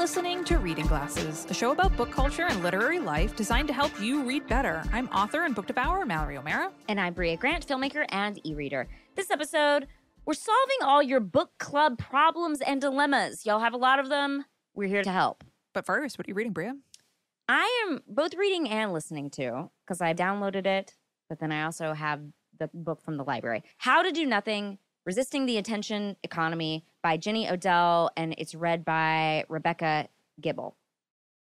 listening to Reading Glasses, a show about book culture and literary life designed to help you read better. I'm author and book devourer Mallory O'Meara. And I'm Brea Grant, filmmaker and e reader. This episode, we're solving all your book club problems and dilemmas. Y'all have a lot of them. We're here to help. But first, what are you reading, Brea? I am both reading and listening to because I downloaded it, but then I also have the book from the library How to Do Nothing Resisting the Attention Economy by Jenny Odell, and it's read by Rebecca Gibel.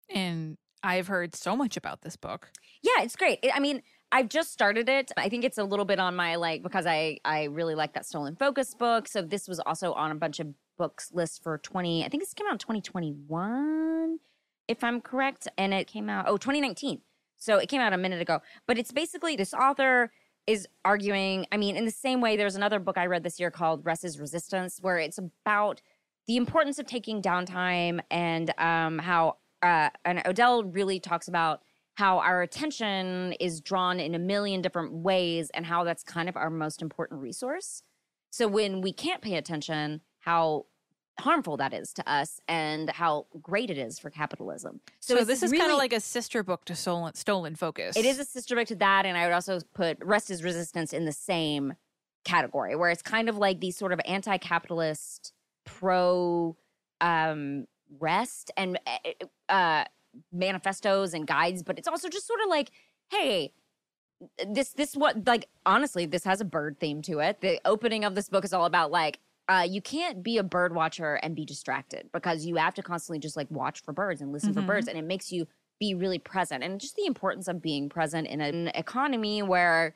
And I've heard so much about this book. Yeah, it's great. I mean, I've just started it. I think it's a little bit on my like because I I really like that Stolen Focus book. So this was also on a bunch of books list for 20. I think this came out in 2021 if I'm correct, and it came out oh 2019. So it came out a minute ago. But it's basically this author is arguing. I mean, in the same way, there's another book I read this year called Rest is Resistance, where it's about the importance of taking downtime and um, how uh, and Odell really talks about how our attention is drawn in a million different ways and how that's kind of our most important resource. So when we can't pay attention, how harmful that is to us and how great it is for capitalism. So, so this is really, kind of like a sister book to Stolen, Stolen Focus. It is a sister book to that, and I would also put Rest is Resistance in the same category, where it's kind of like these sort of anti-capitalist, pro um, rest and uh, uh, manifestos and guides, but it's also just sort of like, hey, this this what like honestly, this has a bird theme to it. The opening of this book is all about like uh, you can't be a bird watcher and be distracted because you have to constantly just like watch for birds and listen mm-hmm. for birds, and it makes you be really present. And just the importance of being present in an economy where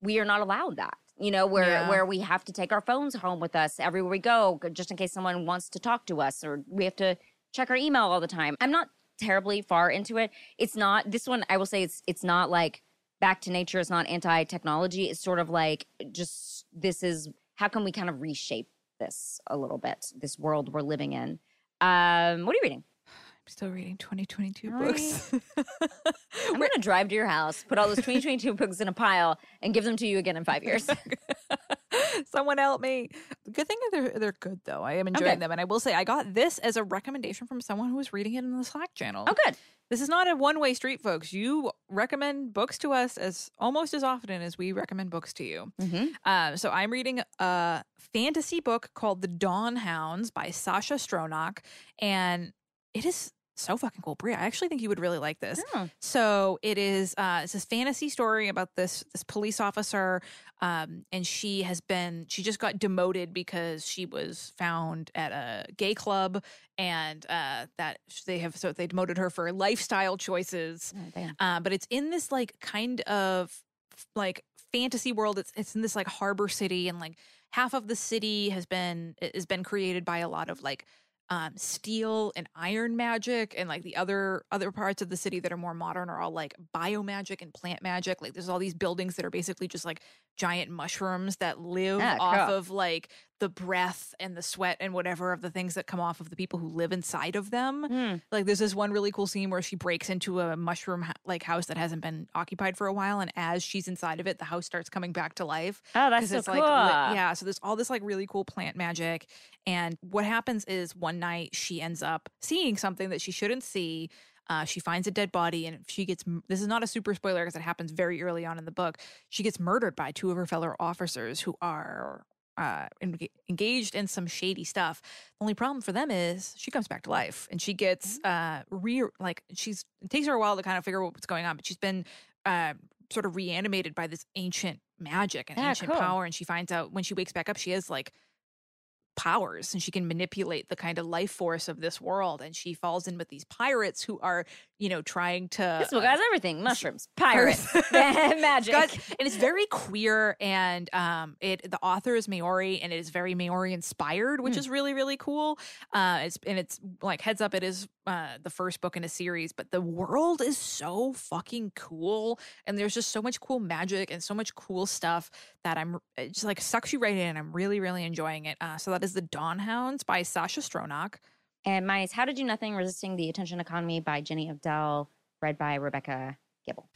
we are not allowed that. You know, where yeah. where we have to take our phones home with us everywhere we go, just in case someone wants to talk to us, or we have to check our email all the time. I'm not terribly far into it. It's not this one. I will say it's it's not like back to nature. It's not anti technology. It's sort of like just this is how can we kind of reshape this a little bit, this world we're living in. Um, what are you reading? I'm still reading 2022 right. books. I'm going to drive to your house, put all those 2022 books in a pile, and give them to you again in five years. Someone help me. Good thing they're they're good though. I am enjoying okay. them, and I will say I got this as a recommendation from someone who was reading it in the Slack channel. Oh, good. This is not a one way street, folks. You recommend books to us as almost as often as we recommend books to you. Mm-hmm. Uh, so I'm reading a fantasy book called The Dawn Hounds by Sascha Stronach, and it is so fucking cool, Brea. I actually think you would really like this. Yeah. So it is uh it's this fantasy story about this this police officer um and she has been she just got demoted because she was found at a gay club and uh that they have so they demoted her for lifestyle choices. Oh, uh, but it's in this like kind of like fantasy world. It's it's in this like harbor city and like half of the city has been has been created by a lot of like um, steel and iron magic, and like the other other parts of the city that are more modern are all like bio magic and plant magic. Like there's all these buildings that are basically just like giant mushrooms that live yeah, off cool. of like the breath and the sweat and whatever of the things that come off of the people who live inside of them. Mm. Like there's this one really cool scene where she breaks into a mushroom like house that hasn't been occupied for a while, and as she's inside of it, the house starts coming back to life. Oh, that's so it's cool. Like, yeah, so there's all this like really cool plant magic, and what happens is one night she ends up seeing something that she shouldn't see. Uh, she finds a dead body and she gets this is not a super spoiler because it happens very early on in the book she gets murdered by two of her fellow officers who are uh, engaged in some shady stuff. The only problem for them is she comes back to life and she gets mm-hmm. uh, re like she's it takes her a while to kind of figure out what's going on, but she's been uh, sort of reanimated by this ancient magic and yeah, ancient cool. power, and she finds out when she wakes back up she has like powers and she can manipulate the kind of life force of this world and she falls in with these pirates who are you know trying to this book uh, has everything mushrooms pirates magic and it's very queer and um it the author is maori and it is very maori inspired which mm. is really really cool uh it's and it's like heads up it is uh, the first book in a series, but the world is so fucking cool, and there's just so much cool magic and so much cool stuff that I'm just like sucks you right in. I'm really really enjoying it. Uh, so that is the Dawn Hounds by Sascha Stronach. And my How to Do Nothing Resisting the Attention Economy by Jenny Odell, read by Rebecca Gibel.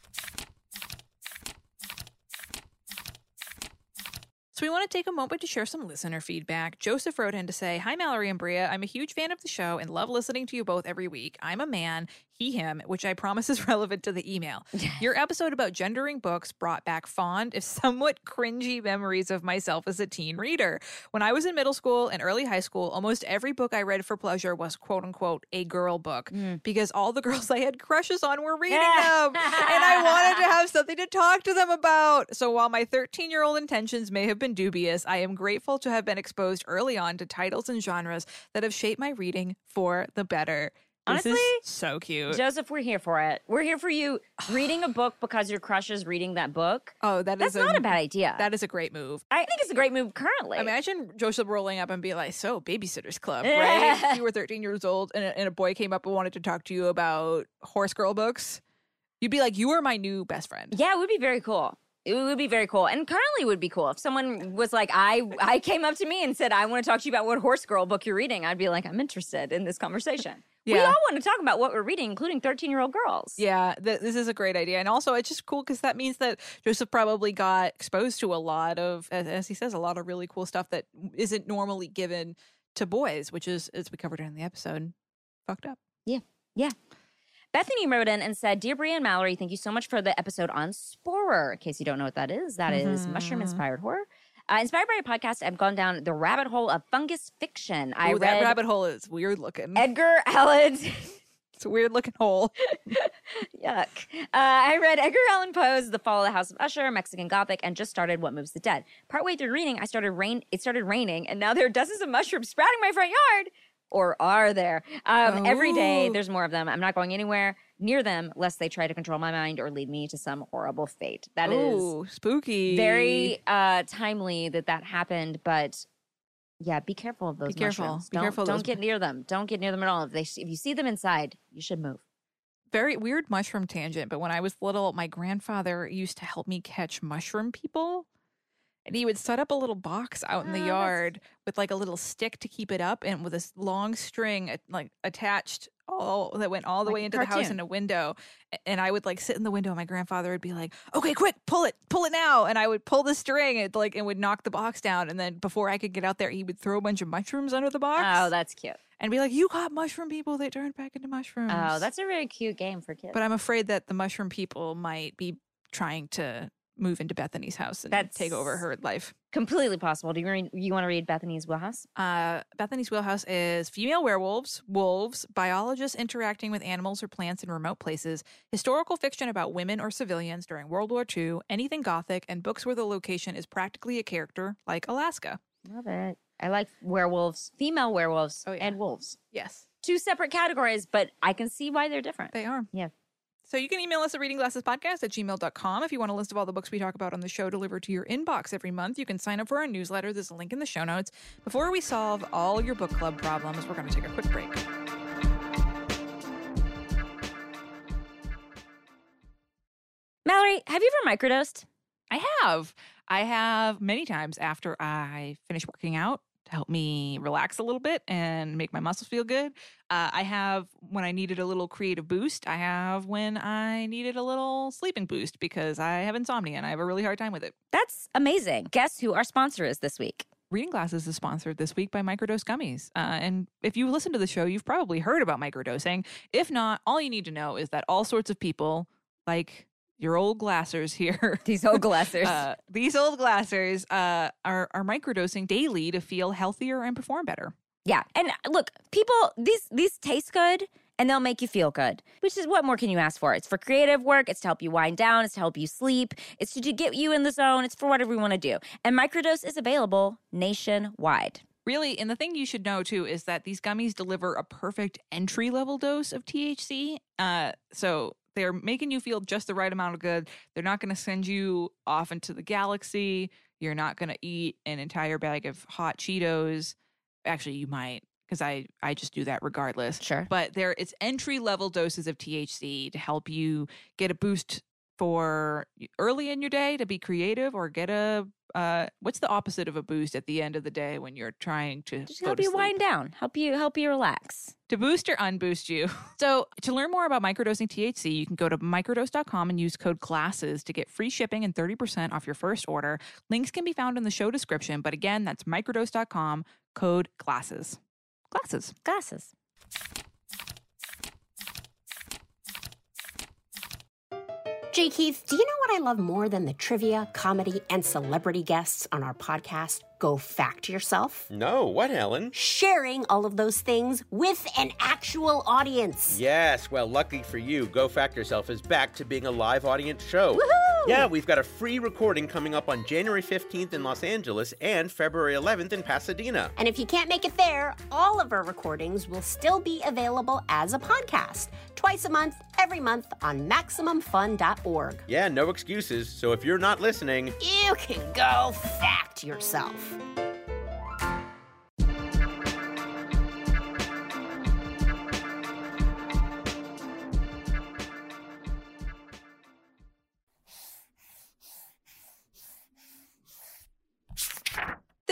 So we want to take a moment to share some listener feedback. Joseph wrote in to say, Hi, Mallory and Brea. I'm a huge fan of the show and love listening to you both every week. I'm a man, he, him, which I promise is relevant to the email. Your episode about gendering books brought back fond, if somewhat cringy, memories of myself as a teen reader. When I was in middle school and early high school, almost every book I read for pleasure was quote unquote a girl book hmm. because all the girls I had crushes on were reading them. and I wanted to have something to talk to them about. So while my 13 year old intentions may have been dubious, I am grateful to have been exposed early on to titles and genres that have shaped my reading for the better. This is Honestly, so cute. Joseph, we're here for it. We're here for you reading a book because your crush is reading that book. oh, that That's is not a bad idea. That is a great move. I think it's a great move currently. Imagine Joseph rolling up and be like, "So, Babysitters Club, right? you were 13 years old, and a, and a boy came up and wanted to talk to you about horse girl books. You'd be like, "You are my new best friend." yeah, it would be very cool. It would be very cool. And currently would be cool. If someone was like, I I came up to me and said, I want to talk to you about what horse girl book you're reading, I'd be like, I'm interested in this conversation. Yeah. We all want to talk about what we're reading, including 13 year old girls. Yeah, th- this is a great idea, and also it's just cool because that means that Joseph probably got exposed to a lot of, as, as he says, a lot of really cool stuff that isn't normally given to boys, which is, as we covered in the episode, fucked up. Bethany wrote in and said, Dear and Mallory, thank you so much for the episode on Sporer. In case you don't know what that is, that is mushroom inspired horror. Uh, inspired by your podcast, I've gone down the rabbit hole of fungus fiction. I Ooh, that rabbit hole is weird looking. Edgar Allan. it's a weird looking hole. Yuck. Uh, I read Edgar Allan Poe's The Fall of the House of Usher, Mexican Gothic, and just started What Moves the Dead. Partway through reading, I started rain. It started raining, and now there are dozens of mushrooms sprouting my front yard. Or are there? Um, Every day, Oh. there's more of them. I'm not going anywhere near them lest they try to control my mind or lead me to some horrible fate. That is Ooh, spooky. very uh, timely that that happened, but. Yeah, be careful of those careful. mushrooms. Be don't, careful Don't get near them. Don't get near them at all. If they, if you see them inside, you should move. very weird mushroom tangent, but when I was little, my grandfather used to help me catch mushroom people. And he would set up a little box out in Oh, the that's- yard with like a little stick to keep it up and with this long string uh, like attached all that went all the Like way a into the house in a window. And I would like sit in the window and my grandfather would be like, Okay, quick, pull it, pull it now. And I would pull the string and like and would knock the box down. And then before I could get out there, he would throw a bunch of mushrooms under the box. Oh, that's cute. and be like, You got mushroom people, they turned back into mushrooms. Oh, that's a really cute game for kids. But I'm afraid that the mushroom people might be trying to move into Bethany's house and take over her life. completely possible. Do you read, you want to read Bethany's Wheelhouse? Uh, Bethany's wheelhouse is female werewolves, wolves, biologists interacting with animals or plants in remote places, historical fiction about women or civilians during World War II, anything gothic, and books where the location is practically a character, like Alaska. Love it. I like werewolves, female werewolves, Oh, yeah. and wolves. Yes, Two separate categories, but I can see why they're different. they are. Yeah. So you can email us at readingglassespodcast at gmail.com if you want a list of all the books we talk about on the show delivered to your inbox every month. You can sign up for our newsletter. There's a link in the show notes. Before we solve all your book club problems, we're going to take a quick break. Mallory, have you ever microdosed? I have. I have many times after I finish working out help me relax a little bit and make my muscles feel good. Uh, I have when I needed a little creative boost. I have when I needed a little sleeping boost because I have insomnia and I have a really hard time with it. That's amazing. Guess who our sponsor is this week? Reading Glasses is sponsored this week by Microdose Gummies. Uh, and if you listen to the show, you've probably heard about microdosing. If not, all you need to know is that all sorts of people, like your old glassers here, These old glassers. uh, these old glassers uh, are, are microdosing daily to feel healthier and perform better. yeah. And uh, look, people, these these taste good and they'll make you feel good, which is what more can you ask for? It's for creative work. It's to help you wind down. It's to help you sleep. It's to, to get you in the zone. It's for whatever you want to do. And microdose is available nationwide. Really, and the thing you should know too is that these gummies deliver a perfect entry level dose of THC. Uh, so they're making you feel just the right amount of good. They're not going to send you off into the galaxy. You're not going to eat an entire bag of hot Cheetos. Actually, you might because I I just do that regardless. Sure. But there, it's entry level doses of THC to help you get a boost for early in your day to be creative or get a uh, what's the opposite of a boost at the end of the day when you're trying to Just help to you sleep? wind down, help you help you relax. to boost or unboost you. So, to learn more about microdosing THC, you can go to microdose.com and use code GLASSES to get free shipping and 30% off your first order. Links can be found in the show description, but again, that's microdose.com, code GLASSES. Glasses. Glasses. J. Keith, do you know what I love more than the trivia, comedy, and celebrity guests on our podcast, Go Fact Yourself? No, what, Helen? Sharing all of those things with an actual audience. Yes, well, luckily for you, Go Fact Yourself is back to being a live audience show. Woohoo! Yeah, we've got a free recording coming up on January 15th in Los Angeles and February 11th in Pasadena. And if you can't make it there, all of our recordings will still be available as a podcast, twice a month, every month on MaximumFun.org. Yeah, no excuses, so if you're not listening, You can go fact yourself.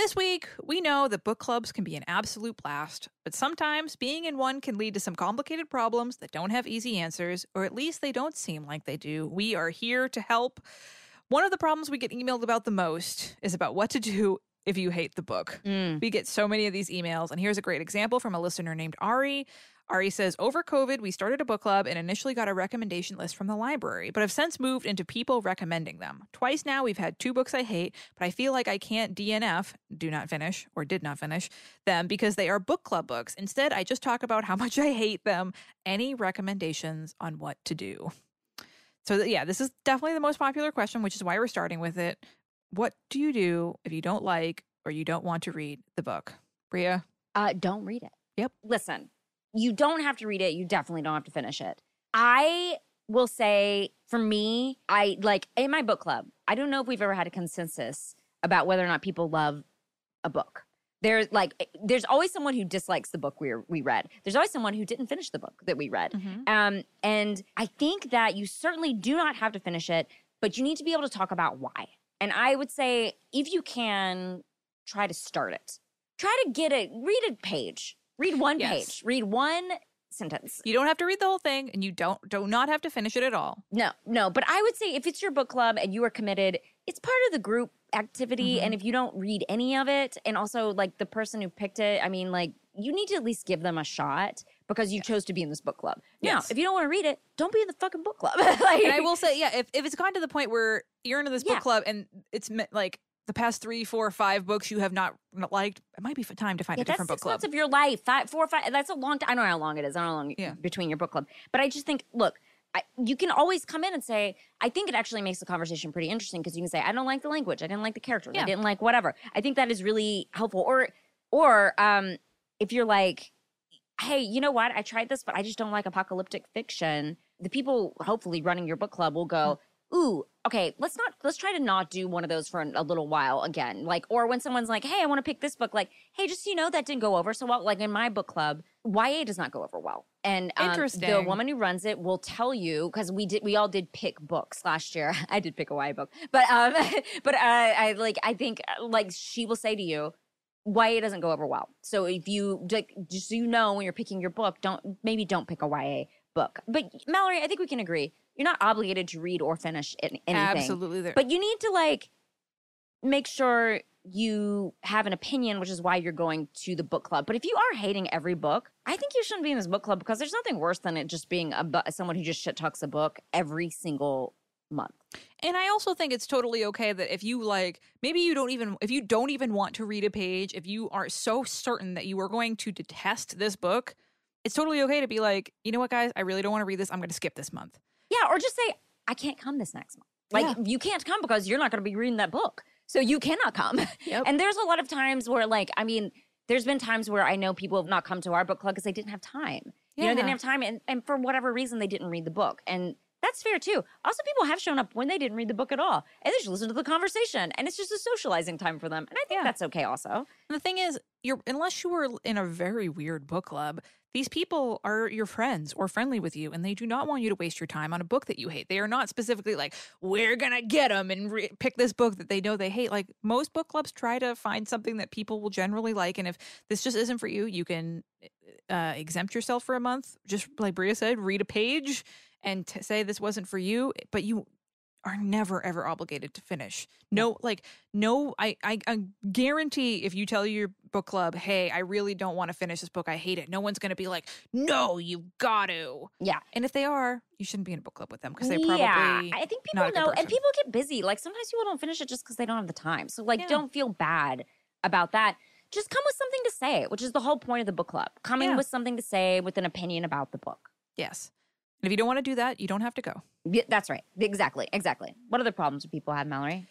This week, we know that book clubs can be an absolute blast, but sometimes being in one can lead to some complicated problems that don't have easy answers, or at least they don't seem like they do. We are here to help. One of the problems we get emailed about the most is about what to do if you hate the book. Mm. We get so many of these emails, and here's a great example from a listener named Ari. Ari says, Over COVID, we started a book club and initially got a recommendation list from the library, but have since moved into people recommending them. Twice now, we've had two books I hate, but I feel like I can't DNF, do not finish, or did not finish, them because they are book club books. Instead, I just talk about how much I hate them. Any recommendations on what to do? So, yeah, this is definitely the most popular question, which is why we're starting with it. What do you do if you don't like or you don't want to read the book? Brea? Uh, don't read it. Yep. Listen, you don't have to read it. You definitely don't have to finish it. I will say, for me, I like in my book club. I don't know if we've ever had a consensus about whether or not people love a book. There's like, eh, there's always someone who dislikes the book we we read. There's always someone who didn't finish the book that we read. Um, and I think that you certainly do not have to finish it, but you need to be able to talk about why. And I would say, if you can, try to start it. Try to get it. Read a page. Read one Yes. page. Read one sentence. You don't have to read the whole thing and you don't do not have to finish it at all. No, no. But I would say if it's your book club and you are committed, it's part of the group activity. Mm-hmm. And if you don't read any of it, and also like the person who picked it, I mean, like you need to at least give them a shot because you chose to be in this book club. Now, Yes. if you don't want to read it, don't be in the fucking book club. like, And I will say, yeah, if, if it's gone to the point where you're into this Yeah. book club and it's like the past three, four, five books you have not liked, it might be time to find Yeah, a different that's book six club. months of your life. Five, four, five. That's a long time. I don't know how long it is. I don't know how long Yeah. between your book club. But I just think, look, I, you can always come in and say, I think it actually makes the conversation pretty interesting because you can say, I don't like the language. I didn't like the characters. Yeah. I didn't like whatever. I think that is really helpful. Or, or um, if you're like, hey, you know what? I tried this, but I just don't like apocalyptic fiction. The people hopefully running your book club will go, ooh, okay, let's not, let's try to not do one of those for a little while again. Like, or when someone's like, hey, I want to pick this book, like, hey, just you know, that didn't go over so well. Like in my book club, YA does not go over well. And um, the woman who runs it will tell you because we did, we all did pick books last year. I did pick a YA book, but um, but uh, I like, I think uh, like she will say to you, YA doesn't go over well. So if you like, just so you know when you're picking your book, don't maybe don't pick a YA book. But Mallory, I think we can agree you're not obligated to read or finish an- anything. Absolutely. There. But you need to like make sure you have an opinion, which is why you're going to the book club. But if you are hating every book, I think you shouldn't be in this book club because there's nothing worse than it just being a, bu- someone who just shit talks a book every single month. And I also think it's totally okay that if you like, maybe you don't even, if you don't even want to read a page, if you are so certain that you are going to detest this book, it's totally okay to be like, you know what, guys, I really don't want to read this. I'm going to skip this month. Yeah, or just say, I can't come this next month. Like, you can't come because you're not going to be reading that book. So you cannot come. Yep. And there's a lot of times where, like, I mean, there's been times where I know people have not come to our book club because they didn't have time. You know, they didn't have time. And, and for whatever reason, they didn't read the book. And that's fair too. Also, people have shown up when they didn't read the book at all. And they just listen to the conversation. And it's just a socializing time for them. And I think Yeah. that's okay also. And the thing is, you're unless you were in a very weird book club, these people are your friends or friendly with you, and they do not want you to waste your time on a book that you hate. They are not specifically like, we're going to get them and re- pick this book that they know they hate. Like most book clubs try to find something that people will generally like. And if this just isn't for you, you can uh, exempt yourself for a month. Just like Brea said, read a page and t- say this wasn't for you, but you are never ever obligated to finish. No, like no, I, I I guarantee if you tell your book club, hey, I really don't want to finish this book, I hate it. No one's gonna be like, no, you got to. Yeah. And if they are, you shouldn't be in a book club with them because they probably. yeah, I think people know, and people get busy. Like sometimes people don't finish it just because they don't have the time. So like, Yeah. don't feel bad about that. Just come with something to say, which is the whole point of the book club. Coming Yeah. with something to say with an opinion about the book. Yes. And if you don't want to do that, you don't have to go. Yeah, that's right. Exactly. Exactly. What other problems do people have, Mallory?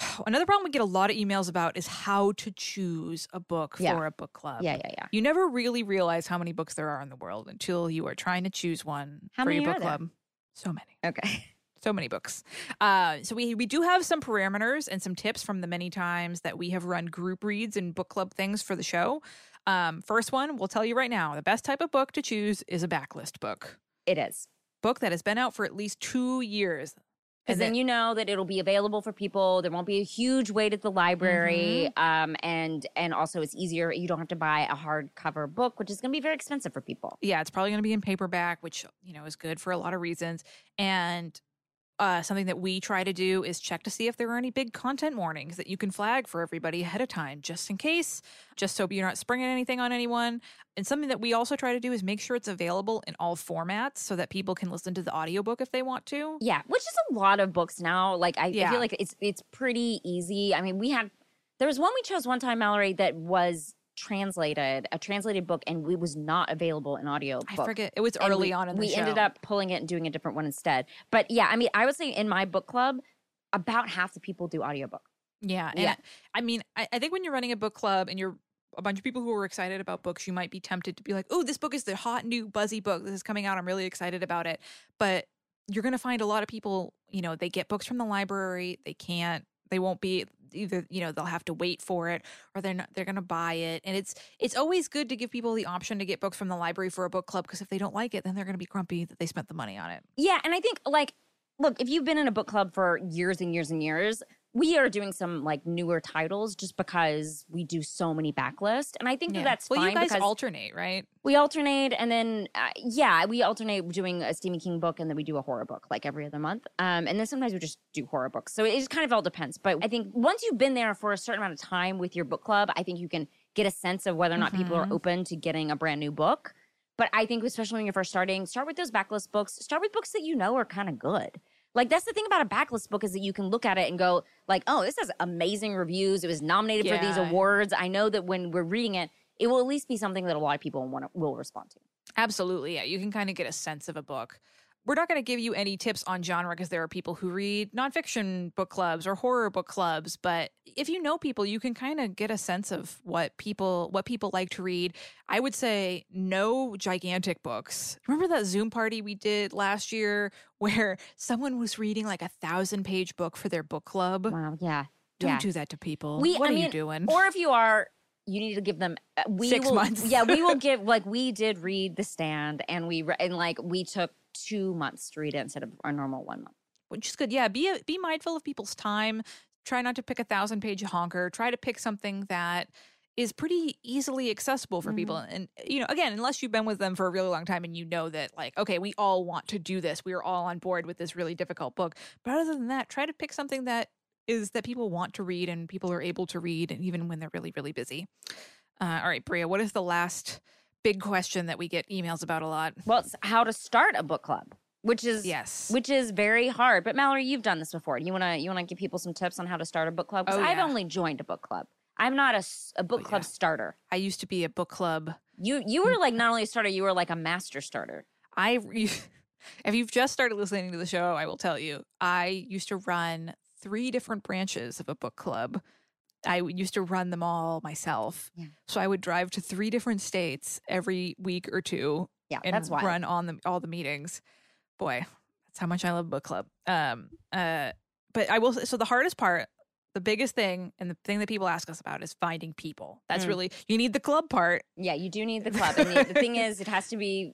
Another problem we get a lot of emails about is how to choose a book Yeah. for a book club. Yeah, yeah, yeah. You never really realize how many books there are in the world until you are trying to choose one How for your book there? club. So many. Okay. so many books. Uh, so we we do have some parameters and some tips from the many times that we have run group reads and book club things for the show. Um, first one, we'll tell you right now: the best type of book to choose is a backlist book, It is. book that has been out for at least two years. Because then that- you know that it'll be available for people. There won't be a huge wait at the library, um, and and also it's easier. You don't have to buy a hardcover book, which is going to be very expensive for people. yeah, it's probably going to be in paperback, which you know is good for a lot of reasons. And uh, something that we try to do is check to see if there are any big content warnings that you can flag for everybody ahead of time, just in case, just so you're not springing anything on anyone. And something that we also try to do is make sure it's available in all formats so that people can listen to the audiobook if they want to. Yeah, which is a lot of books now. Like I, I feel like it's it's pretty easy. I mean, we had there was one we chose one time, Mallory, that was translated, a translated book, and it was not available in audio. I forget. It was early we, on in the we show. ended up pulling it and doing a different one instead. But yeah, I mean, I would say in my book club, about half the people do audiobook. Yeah. And Yeah. I mean, I, I think when you're running a book club and you're a bunch of people who are excited about books, you might be tempted to be like, oh, this book is the hot, new, buzzy book. This is coming out. I'm really excited about it. But you're going to find a lot of people, you know, they get books from the library. They can't, they won't be either, you know, they'll have to wait for it or they're not, they're going to buy it. And it's, it's always good to give people the option to get books from the library for a book club because if they don't like it, then they're going to be grumpy that they spent the money on it. Yeah, and I think like look, if you've been in a book club for years and years and years, we are doing some like newer titles just because we do so many backlist, and I think that that's well, you guys alternate, right? we alternate, and then uh, yeah, we alternate doing a Stephen King book, and then we do a horror book like every other month, um, and then sometimes we just do horror books. So it just kind of all depends. But I think once you've been there for a certain amount of time with your book club, I think you can get a sense of whether or not people are Mhm. open to getting a brand new book. But I think, especially when you're first starting, start with those backlist books. Start with books that you know are kind of good. Like that's the thing about a backlist book is that you can look at it and go, like, oh, this has amazing reviews. It was nominated for these awards. I know that when we're reading it, it will at least be something that a lot of people want will respond to. Absolutely. Yeah. You can kind of get a sense of a book. We're not going to give you any tips on genre because there are people who read nonfiction book clubs or horror book clubs. But if you know people, you can kind of get a sense of what people what people like to read. I would say no gigantic books. Remember that Zoom party we did last year where someone was reading like a thousand page book for their book club? Wow. Yeah. Don't yeah. do that to people. We- what I are you doing? Or if you are, you need to give them. Uh, we Six will, months. yeah, we will give. Like we did read The Stand, and we and like we took two months to read it instead of our normal one month. which is good. Yeah, be be mindful of people's time. Try not to pick a thousand page honker. Try to pick something that is pretty easily accessible for people. And you know, again, unless you've been with them for a really long time and you know that, like, okay, we all want to do this. We are all on board with this really difficult book. But other than that, try to pick something that is that people want to read and people are able to read, and even when they're really really busy. Uh, all right, Bria, what is the last big question that we get emails about a lot? Well, it's how to start a book club, which is Yes. which is very hard. But Mallory, you've done this before. You wanna you wanna give people some tips on how to start a book club? Oh, 'Cause Oh, yeah. I've only joined a book club. I'm not a, a book Oh, club yeah. starter. I used to be a book club You you were like not only a starter, you were like a master starter. I, if you've just started listening to the show, I will tell you, I used to run three different branches of a book club. I used to run them all myself. Yeah. So I would drive to three different states every week or two Yeah, and that's why. run on the, all the meetings. Boy, that's how much I love book club. Um, uh, but I will so the hardest part the biggest thing and the thing that people ask us about is finding people. That's Mm. really you need the club part. Yeah, you do need the club. And the, the thing is, it has to be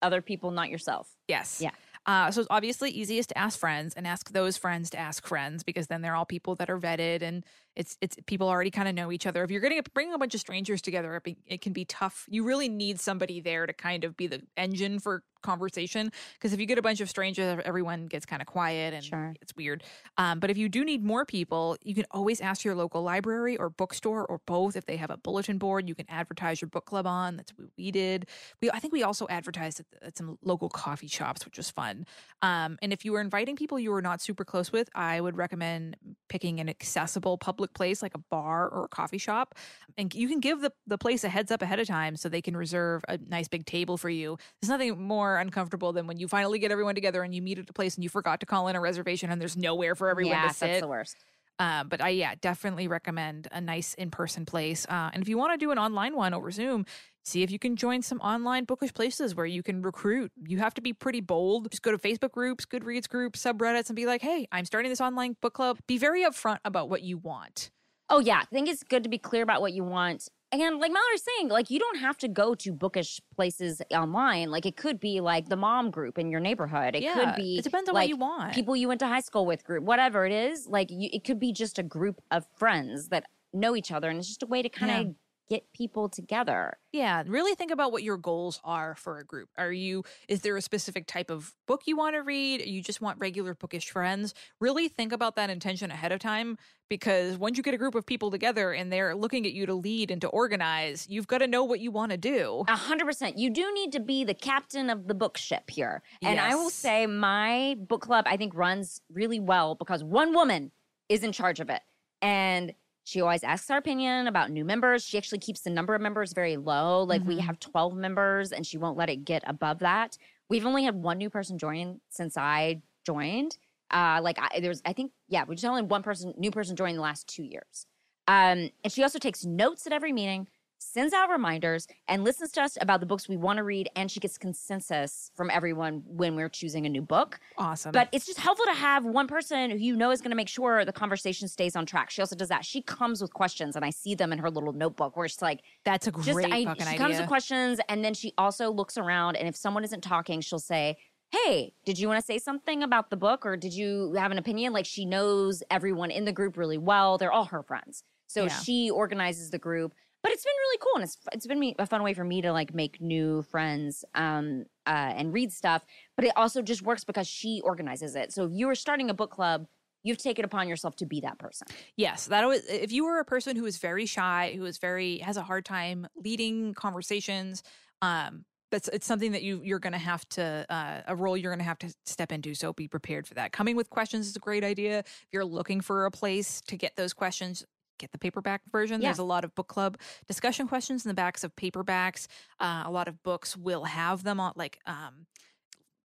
other people, not yourself. Yes. Yeah. Uh, so it's obviously easiest to ask friends and ask those friends to ask friends because then they're all people that are vetted and it's it's people already kind of know each other. If you're getting a, bringing a bunch of strangers together, it, be, it can be tough. You really need somebody there to kind of be the engine for conversation because if you get a bunch of strangers, everyone gets kind of quiet and Sure. it's weird. Um, but if you do need more people, you can always ask your local library or bookstore or both if they have a bulletin board. You can advertise your book club on. That's what we did. We I think we also advertised at, at some local coffee shops, which was fun. Um, and if you were inviting people you were not super close with, I would recommend picking an accessible public place like a bar or a coffee shop. And you can give the, the place a heads up ahead of time so they can reserve a nice big table for you. There's nothing more uncomfortable than when you finally get everyone together and you meet at a place and you forgot to call in a reservation and there's nowhere for everyone yeah, to sit. that's the worst. Uh, but I, yeah, definitely recommend a nice in person place. Uh, and if you want to do an online one over Zoom, see if you can join some online bookish places where you can recruit. You have to be pretty bold. Just go to Facebook groups, Goodreads groups, subreddits, and be like, hey, I'm starting this online book club. Be very upfront about what you want. Oh yeah, I think it's good to be clear about what you want. And like Mallory's saying, like you don't have to go to bookish places online. Like it could be like the mom group in your neighborhood. It yeah, could be It depends on like what you want. people you went to high school with group, whatever it is. Like you, it could be just a group of friends that know each other, and it's just a way to kind of get people together. Yeah, really think about what your goals are for a group. Are you is there a specific type of book you want to read? You just want regular bookish friends? Really think about that intention ahead of time because once you get a group of people together and they're looking at you to lead and to organize, you've got to know what you want to do. A hundred percent. You do need to be the captain of the book ship here. And I will say my book club I think runs really well because one woman is in charge of it. And she always asks our opinion about new members. She actually keeps the number of members very low. Like we Mhm. have 12 members and she won't let it get above that. We've only had one new person join since I joined. Uh like I there's I think yeah, we just only one person new person joined in the last 2 years. Um and she also takes notes at every meeting sends out reminders and listens to us about the books we want to read and she gets consensus from everyone when we're choosing a new book Awesome. but it's just helpful to have one person who you know is going to make sure the conversation stays on track she also does that she comes with questions and i see them in her little notebook where she's like that's a just great I, fucking she idea. comes with questions and then she also looks around and if someone isn't talking she'll say hey did you want to say something about the book or did you have an opinion like she knows everyone in the group really well they're all her friends so Yeah. she organizes the group but it's been really cool and it's it's been me, a fun way for me to like make new friends um uh and read stuff but it also just works because she organizes it so if you are starting a book club you've taken upon yourself to be that person Yes, that. If you were a person who is very shy, who is very has a hard time leading conversations, um, it's something that you you're going to have to uh, a role you're going to have to step into. So be prepared for that. Coming with questions is a great idea. If you're looking for a place to get those questions. Get the paperback version. Yeah. There's a lot of book club discussion questions in the backs of paperbacks. Uh, a lot of books will have them on, like, um,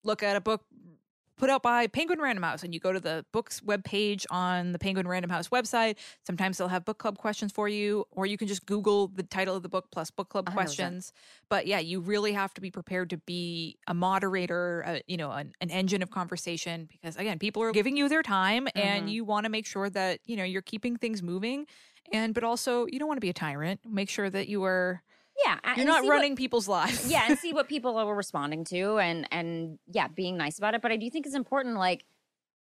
look at a book put out by Penguin Random House, and you go to the books webpage on the Penguin Random House website. Sometimes they'll have book club questions for you, or you can just Google the title of the book plus book club 100%. questions. But yeah, you really have to be prepared to be a moderator, uh, you know, an, an engine of conversation, because again, people are giving you their time, and Mhm. you want to make sure that you know you're keeping things moving. And but also, you don't want to be a tyrant. Make sure that you are yeah you're not see what- running people's lives. yeah and see what people are responding to and and yeah being nice about it but i do think it's important like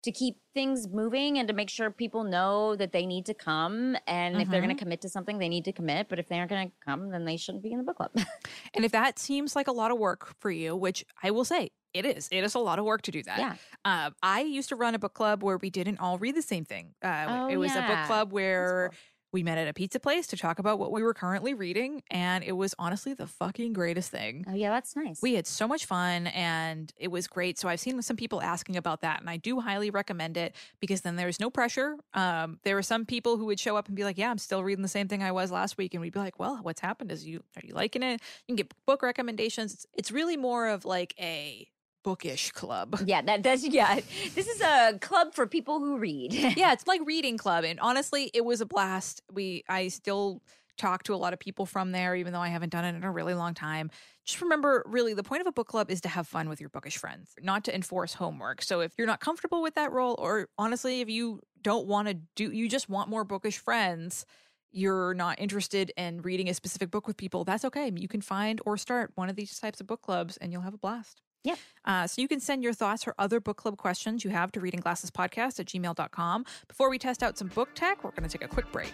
to keep things moving and to make sure people know that they need to come and if they're going to commit to something they need to commit but if they aren't going to come then they shouldn't be in the book club And if that seems like a lot of work for you, which I will say it is, it is a lot of work to do that. yeah Uh, I used to run a book club where we didn't all read the same thing. Uh, Oh, it was a book club where cool. We met at a pizza place to talk about what we were currently reading, and it was honestly the fucking greatest thing. oh yeah that's nice We had so much fun and it was great. So I've seen some people asking about that, and I do highly recommend it because then there's no pressure. Um, there were some people who would show up and be like, "Yeah, I'm still reading the same thing I was last week," and we'd be like, "Well, what's happened? Is you are you liking it? You can get book recommendations. It's, it's really more of like a bookish club." yeah that, that's yeah this is a club for people who read yeah, it's like reading club, and honestly, it was a blast. We I still talk to a lot of people from there, even though I haven't done it in a really long time. Just remember, really, the point of a book club is to have fun with your bookish friends, not to enforce homework. So if you're not comfortable with that role, or honestly, if you don't want to do, you just want more bookish friends, you're not interested in reading a specific book with people, that's okay. You can find or start one of these types of book clubs and you'll have a blast. Yeah. Uh, so you can send your thoughts or other book club questions you have to reading glasses podcast at gmail.com. Before we test out some book tech, we're going to take a quick break.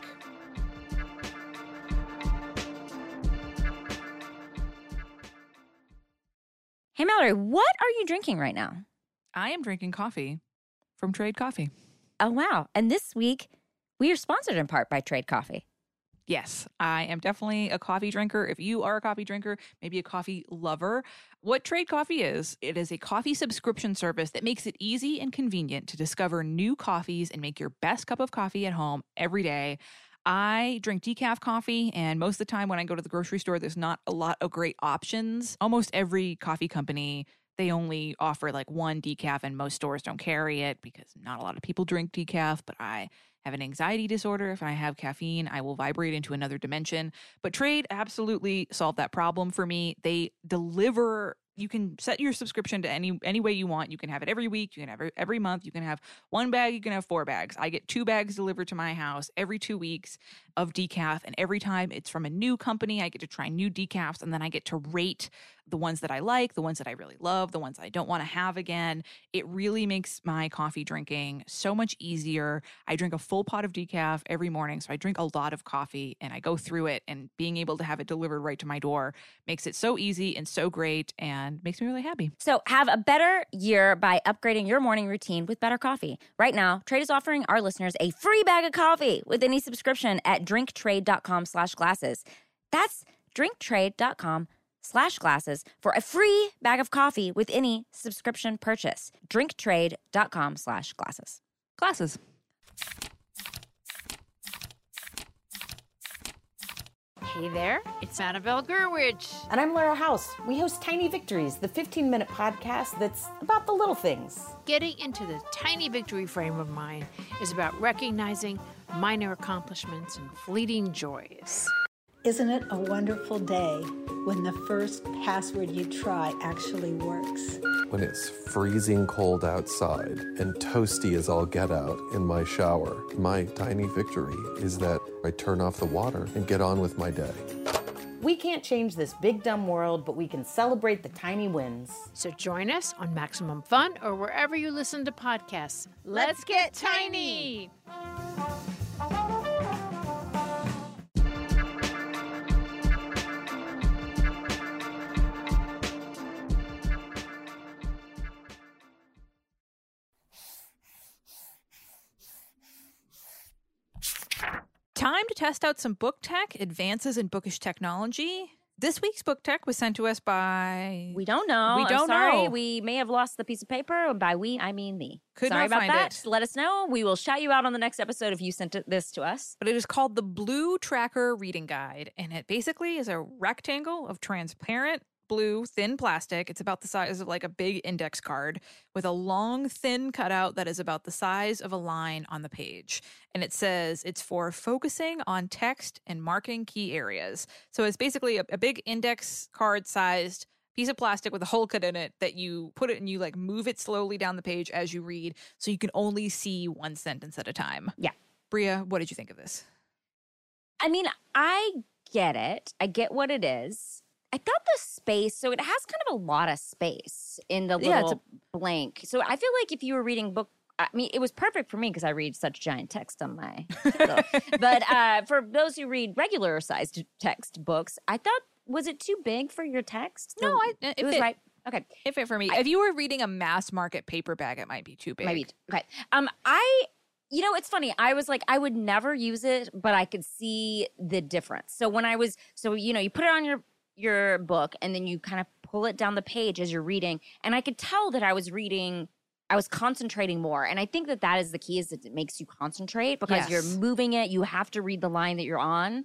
Hey, Mallory, what are you drinking right now? I am drinking coffee from Trade Coffee. Oh, wow. And this week, we are sponsored in part by Trade Coffee. Yes, I am definitely a coffee drinker. If you are a coffee drinker, maybe a coffee lover, what Trade Coffee is, it is a coffee subscription service that makes it easy and convenient to discover new coffees and make your best cup of coffee at home every day. I drink decaf coffee, and most of the time when I go to the grocery store, there's not a lot of great options. Almost every coffee company they only offer like one decaf and most stores don't carry it because not a lot of people drink decaf but i have an anxiety disorder. If i have caffeine i will vibrate into another dimension. But trade absolutely solved that problem for me. They deliver you can set your subscription to any any way you want. You can have it every week you can have it every month you can have one bag you can have four bags. I get two bags delivered to my house every two weeks of decaf and every time it's from a new company i get to try new decafs and then i get to rate the ones that I like, the ones that I really love, the ones I don't want to have again. It really makes my coffee drinking so much easier. I drink a full pot of decaf every morning. So I drink a lot of coffee and I go through it, and being able to have it delivered right to my door makes it so easy and so great and makes me really happy. So have a better year by upgrading your morning routine with better coffee. Right now, Trade is offering our listeners a free bag of coffee with any subscription at drinktrade.com slash glasses. That's drinktrade.com slash glasses for a free bag of coffee with any subscription purchase. Drinktrade.com slash glasses. Glasses. Hey there, it's Annabelle Gurwitch. And I'm Laura House. We host Tiny Victories, the 15 minute podcast that's about the little things. Getting into the tiny victory frame of mind is about recognizing minor accomplishments and fleeting joys. Isn't it a wonderful day when the first password you try actually works? When it's freezing cold outside and toasty as all get out in my shower, my tiny victory is that I turn off the water and get on with my day. We can't change this big dumb world, but we can celebrate the tiny wins. So join us on Maximum Fun or wherever you listen to podcasts. Let's get tiny! Time to test out some book tech, advances in bookish technology. This week's book tech was sent to us by. We don't know. We don't sorry. know. We may have lost the piece of paper. By we, I mean thee. Could sorry not about find that. it. Let us know. We will shout you out on the next episode if you sent it, this to us. But it is called the Blue Tracker Reading Guide, and it basically is a rectangle of transparent blue thin plastic. It's about the size of like a big index card with a long thin cutout that is about the size of a line on the page. And it says it's for focusing on text and marking key areas. So it's basically a, a big index card sized piece of plastic with a hole cut in it that you put it and you like move it slowly down the page as you read so you can only see one sentence at a time. Yeah. Brea, what did you think of this? I mean, I get it. I get what it is. I thought the space, so it has kind of a lot of space in the Yeah, little it's blank. So I feel like if you were reading book, I mean, it was perfect for me because I read such giant text on my. But uh, for those who read regular sized text books, I thought was it too big for your text? No, The- I- it it was fit. right. Okay, It fit for me. if you were reading a mass market paperback, it might be too big. maybe okay. Um, I. You know, it's funny. I was like, I would never use it, but I could see the difference. So when I was, so you know, you put it on your your book, and then you kind of pull it down the page as you're reading, and I could tell that I was reading. I was concentrating more, and I think that that is the key. Is that it makes you concentrate because Yes. you're moving it. You have to read the line that you're on.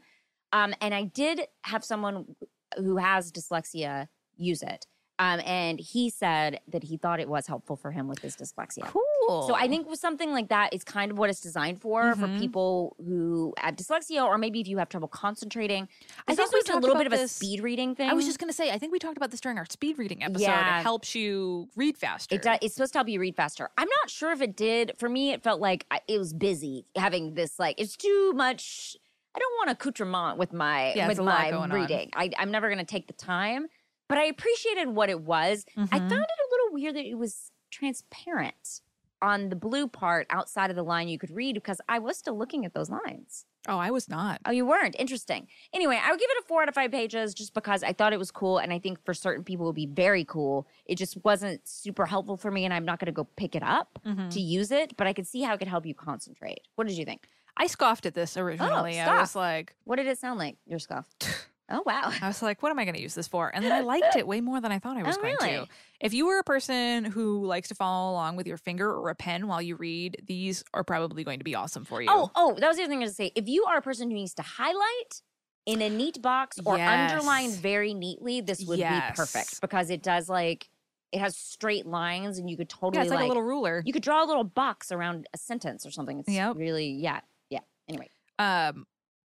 Um, and I did have someone who has dyslexia use it. Um, and he said that he thought it was helpful for him with his dyslexia. Cool. So I think with something like that is kind of what it's designed for for Mhm. people who have dyslexia, or maybe if you have trouble concentrating. I think we a little bit of a this- speed reading thing. I was just gonna say, I think we talked about this during our speed reading episode. Yeah. It helps you read faster. It does, it's supposed to help you read faster. I'm not sure if it did. For me, it felt like I, it was busy having this. Like it's too much. I don't want accoutrement with my Yeah, with it's a my going on. reading. I, I'm never going to take the time. But I appreciated what it was. I Mhm. found it a little weird that it was transparent on the blue part outside of the line you could read because I was still looking at those lines. Oh, I was not. Oh, you weren't? Interesting. Anyway, I would give it a four out of five pages just because I thought it was cool. And I think for certain people it would be very cool. It just wasn't super helpful for me. And I'm not going to go pick it up Mhm. to use it, but I could see how it could help you concentrate. What did you think? I scoffed at this originally. I was like, What did it sound like? Your scuff. oh, wow. I was like, what am I going to use this for? And then I liked it way more than I thought I was Oh, going really? to. If you were a person who likes to follow along with your finger or a pen while you read, these are probably going to be awesome for you. Oh, oh, that was the other thing I was going to say. If you are a person who needs to highlight in a neat box or underline very neatly, this would Yes. be perfect because it does like, it has straight lines and you could totally yeah, it's like, a little ruler. You could draw a little box around a sentence or something. It's Yep. really, yeah, yeah. Anyway, um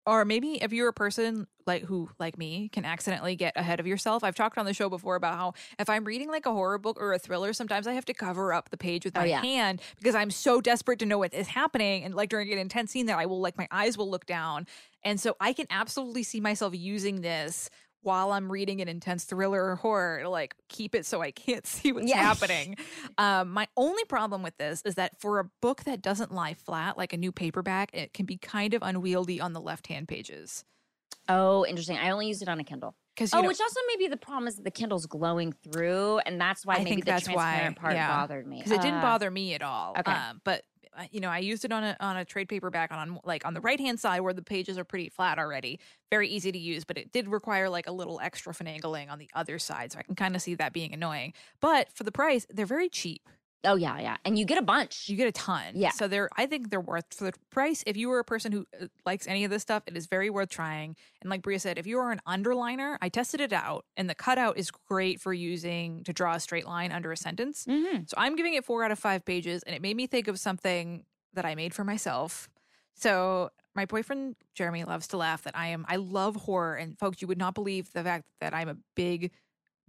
or maybe if you're a person like who like me can accidentally get ahead of yourself i've talked on the show before about how if i'm reading like a horror book or a thriller sometimes i have to cover up the page with Oh, my yeah. hand because i'm so desperate to know what is happening and like during an intense scene that i will like my eyes will look down and so i can absolutely see myself using this while i'm reading an intense thriller or horror to like keep it so i can't see what's Yeah. happening um, my only problem with this is that for a book that doesn't lie flat, like a new paperback, it can be kind of unwieldy on the left hand pages. oh, interesting. I only used it on a Kindle. Because Oh, which also maybe the problem is that the Kindle's glowing through, and that's why I maybe think the that's why, transparent part yeah. bothered me. because it didn't Uh, bother me at all. okay. Um, but uh, you know, I used it on a on a trade paperback on like on the right hand side where the pages are pretty flat already, very easy to use. But it did require like a little extra finagling on the other side, so I can kind of see that being annoying. But for the price, they're very cheap. Oh yeah, yeah, and you get a bunch. You get a ton. Yeah. So they're I think they're worth for the price. If you were a person who uh, likes any of this stuff, it is very worth trying. And like Brea said, if you are an underliner, I tested it out and the cutout is great for using to draw a straight line under a sentence. Mm-hmm. So I'm giving it 4 out of 5 pages and it made me think of something that I made for myself. So my boyfriend Jeremy loves to laugh that I am I love horror and folks you would not believe the fact that I'm a big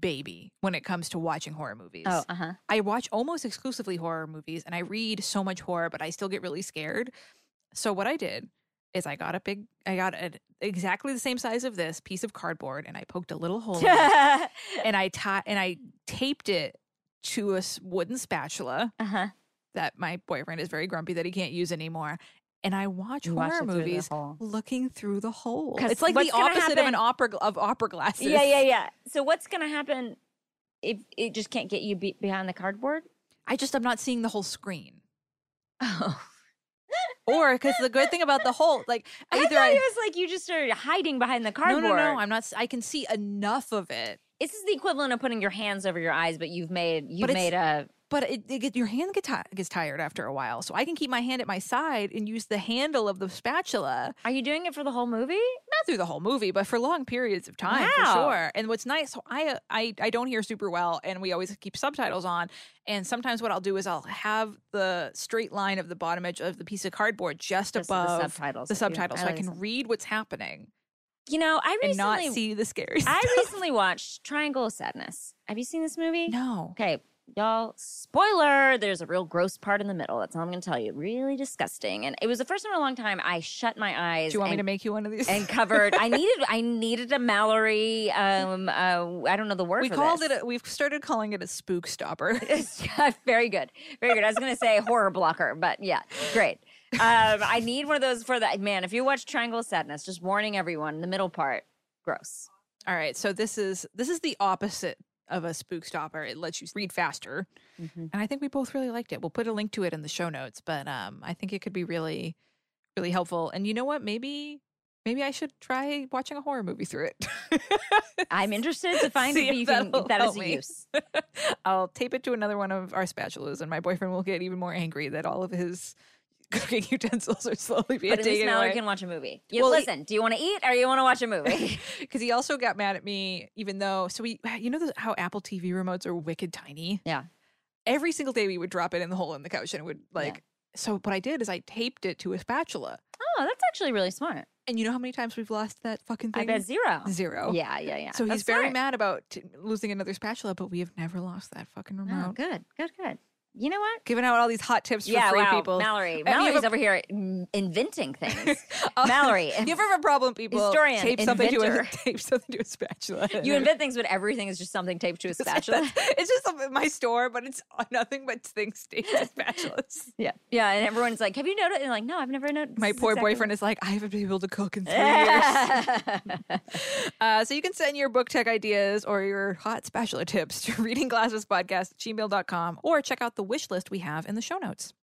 baby when it comes to watching horror movies. Oh, uh huh. I watch almost exclusively horror movies and I read so much horror, but I still get really scared. So what I did is I got a big, I got a, exactly the same size of this piece of cardboard and I poked a little hole in it and I ta- and I taped it to a wooden spatula uh huh. that my boyfriend is very grumpy that he can't use anymore. And I watch You horror the movies looking through the hole. It's like the opposite of an opera of opera glasses. Yeah, yeah, yeah. So what's gonna happen if it just can't get you be- behind the cardboard? I just I'm not seeing the whole screen. Oh, Or because the good thing about the hole, like I thought I it was like you just started hiding behind the cardboard. no no no. I'm not. I can see enough of it, This is the equivalent of putting your hands over your eyes, but you've made you've made a but it, it get, your hand get ti- gets tired after a while. So I can keep my hand at my side and use the handle of the spatula, Are you doing it for the whole movie? not through the whole movie, but for long periods of time for sure. And what's nice, so I I I don't hear super well, and we always keep subtitles on. And sometimes what I'll do is I'll have the straight line of the bottom edge of the piece of cardboard just, Just the above subtitles. the subtitles, I so I can read what's happening You know, I and not recently see the scary I recently watched Triangle of Sadness. Have you seen this movie? no. Okay, y'all, spoiler, there's a real gross part in the middle. That's all I'm going to tell you. Really disgusting. And it was the first time in a long time I shut my eyes Do you want me to make you one of these? and covered. I needed I needed a Mallory um uh I don't know the word we for called this. it. A, we've started calling it a spook stopper. very good. Very good. I was going to say horror blocker, but yeah, great. Um, I need one of those for that. Man, if you watch Triangle of Sadness, just warning everyone, the middle part, gross. All right, so this is this is the opposite of a spook stopper. It lets you read faster, Mm-hmm. and I think we both really liked it. We'll put a link to it in the show notes, but um, I think it could be really, really helpful. And you know what? Maybe maybe I should try watching a horror movie through it. I'm interested to find if if you can, if that is a use. I'll tape it to another one of our spatulas, and my boyfriend will get even more angry that all of his cooking utensils are slowly being But at least taken Mallory away. can watch a movie. You, Well, he- listen, do you want to eat or you want to watch a movie? Because he also got mad at me, even though. So we, you know, the, how Apple TV remotes are wicked tiny. yeah. Every single day we would drop it in the hole in the couch, and it would Yeah. like. So what I did is I taped it to a spatula, Oh, that's actually really smart. and you know how many times we've lost that fucking thing? I bet zero. Zero. Yeah, yeah, yeah. So he's That's very smart. mad about t- losing another spatula, but we have never lost that fucking Oh, remote. good, good, good. You know what? Giving out all these hot tips for yeah, free wow, people. Mallory. Mallory's a- over here inventing things. Uh, Mallory. If you ever have a problem, people Historian, tape something to a tape something to a spatula. You invent things, but everything is just something taped to a spatula. It's just my store, but it's nothing but things taped to spatulas. yeah, yeah. And everyone's like, "Have you noticed?" And like, "No, I've never noticed." My poor exactly boyfriend is like, I haven't been able to cook in three years. uh, so you can send your book tech ideas or your hot spatula tips to readingglassespodcast at gmail.com or check out the wish list we have in the show notes.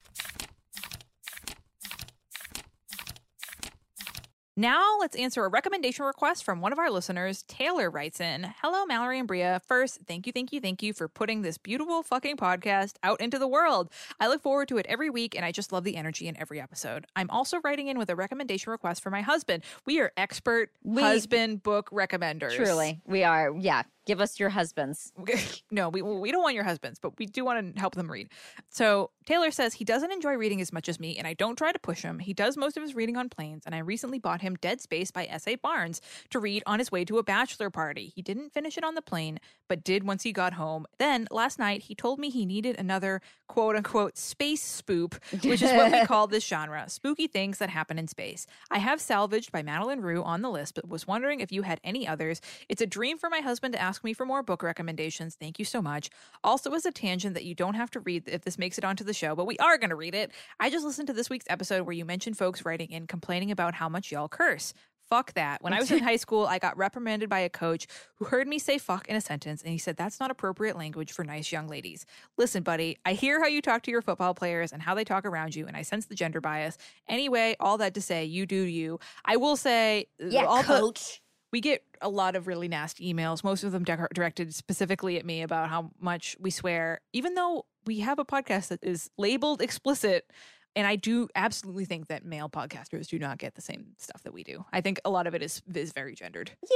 Now let's answer a recommendation request from one of our listeners. Taylor writes in Hello, Mallory and Brea. First, thank you, thank you, thank you for putting this beautiful fucking podcast out into the world. I look forward to it every week and I just love the energy in every episode. I'm also writing in with a recommendation request for my husband. We are expert We- husband book recommenders. Truly, we are. Yeah, give us your husbands. no, we we don't want your husbands, but we do want to help them read. So Taylor says he doesn't enjoy reading as much as me, and I don't try to push him. He does most of his reading on planes, and I recently bought him Dead Space by S.A. Barnes to read on his way to a bachelor party. He didn't finish it on the plane, but did once he got home. Then last night he told me he needed another quote unquote space spoop, which is what we call this genre spooky things that happen in space. I have Salvaged by Madeleine Roux on the list, but was wondering if you had any others. It's a dream for my husband to ask me for more book recommendations. Thank you so much. Also, as a tangent that you don't have to read if this makes it onto the show, but we are going to read it. I just listened to this week's episode where you mentioned folks writing in complaining about how much y'all curse. Fuck that. When I was in high school, I got reprimanded by a coach who heard me say fuck in a sentence and he said that's not appropriate language for nice young ladies. Listen, buddy, I hear how you talk to your football players and how they talk around you, and I sense the gender bias. Anyway, all that to say, you do you. I will say, uh, Yeah, all the- coach. We get a lot of really nasty emails, most of them dir- directed specifically at me about how much we swear, even though we have a podcast that is labeled explicit. And I do absolutely think that male podcasters do not get the same stuff that we do. I think a lot of it is is very gendered. Yeah,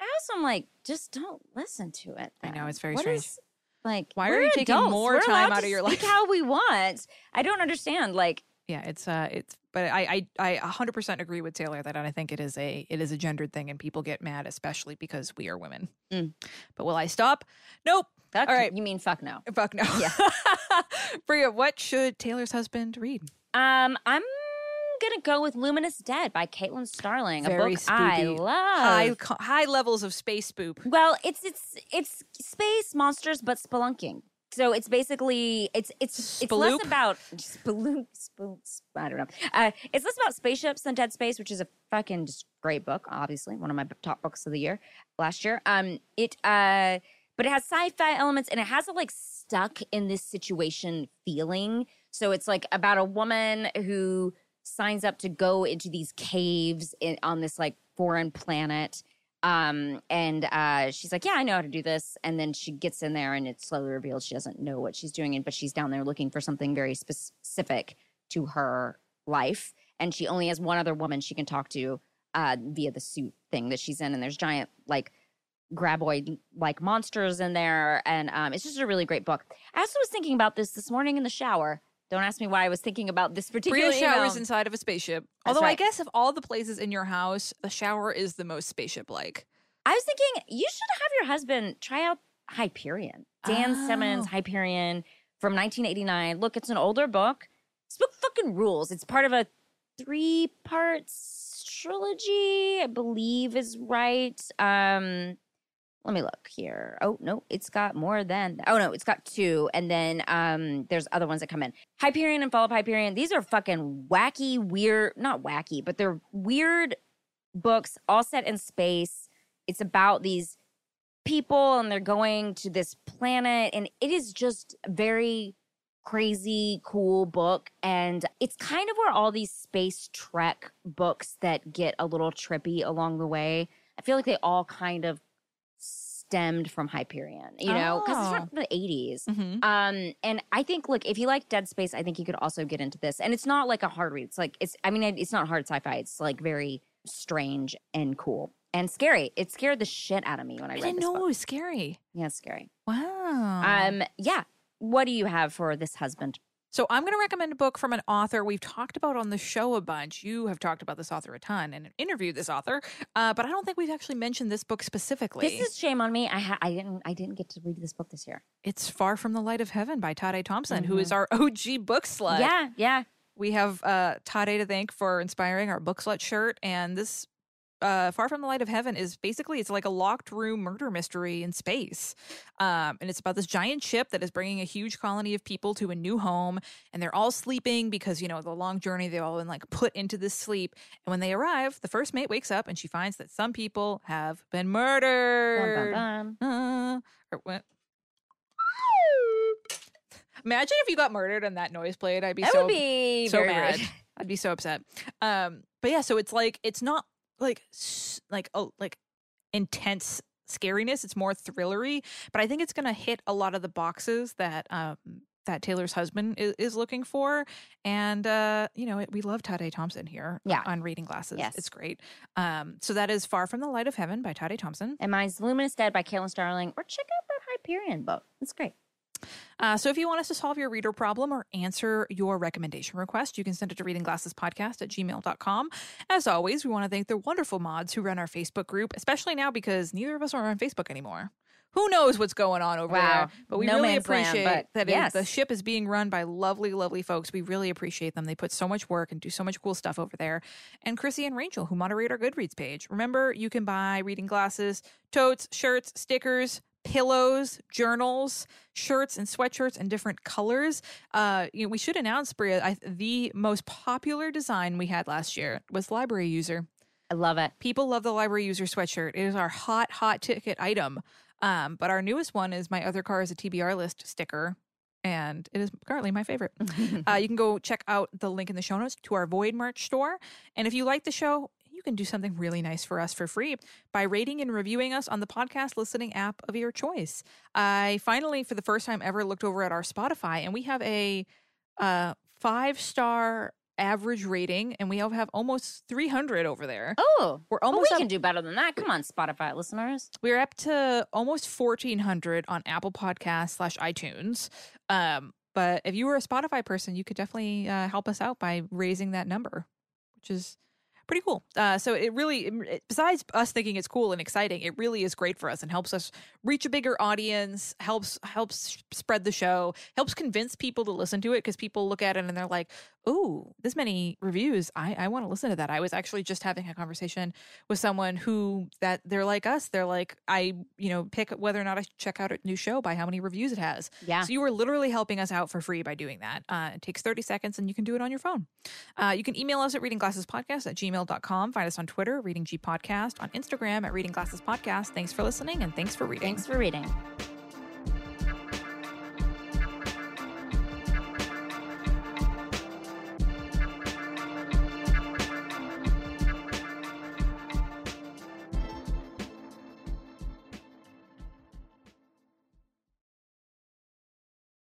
I also am like, just don't listen to it. I know, it's very What strange. is- like, Why are you taking adults. more We're time out of your life? How we want. I don't understand. Like, Yeah, it's uh it's but I I I 100% agree with Taylor that and I think it is a it is a gendered thing and people get mad especially because we are women. Mm. But will I stop? Nope. fuck, All right. you mean fuck no? Fuck no. Yeah. Brea, what should Taylor's husband read? Um, I'm gonna go with "Luminous Dead" by Caitlin Starling, Very a book I love. High high levels of space spoop. Well, it's it's it's space monsters, but spelunking. So it's basically it's it's it's less about spaloop, spaloop, I don't know. Uh, it's less about spaceships than Dead Space, which is a fucking just great book. Obviously, one of my top books of the year last year. Um, it uh, but it has sci-fi elements and it has a like stuck in this situation feeling. So it's like about a woman who signs up to go into these caves in, on this like foreign planet um and uh she's like yeah i know how to do this. And then she gets in there and it's slowly revealed she doesn't know what she's doing and but she's down there looking for something very specific to her life. And she only has one other woman she can talk to uh via the suit thing that she's in. And there's giant like graboid like monsters in there. And um it's just a really great book. I also was thinking about this this morning in the shower don't ask me why i was thinking about this particular Brea showers email. inside of a spaceship. That's Although I guess of all the places in your house, the shower is the most spaceship like. I was thinking you should have your husband try out Hyperion. Dan Simmons, Oh. Hyperion from 1989. Look, it's an older book. This book fucking rules. It's part of a three-part trilogy, I believe is right. Um, let me look here. Oh no, it's got more than. Oh no, it's got two, and then um, there's other ones that come in. Hyperion and Fall of Hyperion. These are fucking wacky, weird. Not wacky, but they're weird books, all set in space. It's about these people, and they're going to this planet, and it is just very crazy cool book and it's kind of where all these space trek books that get a little trippy along the way i feel like they all kind of stemmed from Hyperion, you know, because it's Oh. from the 80s. Mhm. Um, and I think, look, if you like Dead Space, I think you could also get into this. And it's not like a hard read. It's like it's. I mean, it's not hard sci-fi. It's like very strange and cool and scary. It scared the shit out of me when I, I read didn't this know book. it was scary. Yeah, it's scary. Wow. Um, yeah. What do you have for this husband? So I'm going to recommend a book from an author we've talked about on the show a bunch. You have talked about this author a ton and interviewed this author, uh, but I don't think we've actually mentioned this book specifically. This is shame on me. I ha- I didn't I didn't get to read this book this year. it's Far from the Light of Heaven by Tade Thompson, who is our OG book slut. Yeah, yeah. We have uh, Tade to thank for inspiring our book slut shirt, and this uh, Far from the Light of Heaven is basically it's like a locked room murder mystery in space, um, and it's about this giant ship that is bringing a huge colony of people to a new home, and they're all sleeping because you know the long journey they've all been like put into this sleep, and when they arrive, the first mate wakes up and she finds that some people have been murdered. Uh, or what? Imagine if you got murdered and that noise played. I'd be That so be so mad. rude. I'd be so upset. Um, but yeah, so it's like it's not like like oh like intense scariness. It's more thrillery, but I think it's gonna hit a lot of the boxes that um that Taylor's husband is, is looking for. And uh, you know, we love Tade Thompson here Yeah. on Reading Glasses. Yes. It's great. Um, so that is Far from the Light of Heaven by Tade Thompson. And mine's Luminous Dead by Caitlin Starling. Or check out that Hyperion book. It's great. Uh, so if you want us to solve your reader problem or answer your recommendation request, you can send it to readingglassespodcast at gmail.com. As always, we want to thank the wonderful mods who run our Facebook group, especially now because neither of us are on Facebook anymore. Who knows what's going on over Wow. there? But we No really land, appreciate that yes. the ship is being run by lovely, lovely folks. We really appreciate them. They put so much work and do so much cool stuff over there. And Chrissy and Rachel, who moderate our Goodreads page. Remember, you can buy reading glasses, totes, shirts, stickers, pillows, journals, shirts and sweatshirts in different colors. Uh, you know, we should announce, Brea, I, the most popular design we had last year was library user. I love it. People love the library user sweatshirt. It is our hot, hot ticket item. Um, but our newest one is my other car is a TBR list sticker. And it is currently my favorite. uh, you can go check out the link in the show notes to our Void merch store. And if you like the show, you can do something really nice for us for free by rating and reviewing us on the podcast listening app of your choice. I finally, for the first time ever, looked over at our Spotify and we have a uh, five star average rating and we have, have almost 300 over there. Oh, We're well, almost we up- can do better than that. Come on, Spotify listeners. We're up to almost 1400 on Apple Podcasts slash iTunes. Um, but if you were a Spotify person, you could definitely uh, help us out by raising that number, which is pretty cool. Uh, so it really, it- besides us thinking it's cool and exciting, it really is great for us and helps us reach a bigger audience. helps helps spread the show. Helps convince people to listen to it because people look at it and they're like, "Oh, this many reviews. I I want to listen to that." I was actually just having a conversation with someone who that they're like us. They're like, I you know pick whether or not I check out a new show by how many reviews it has. Yeah. So you are literally helping us out for free by doing that. Uh, it takes 30 seconds and you can do it on your phone. Uh, you can email us at readingglassespodcast at gmail.com. Find us on Twitter, Reading G Podcast, on Instagram at Reading Glasses Podcast. Thanks for listening and thanks for reading. Thanks for reading.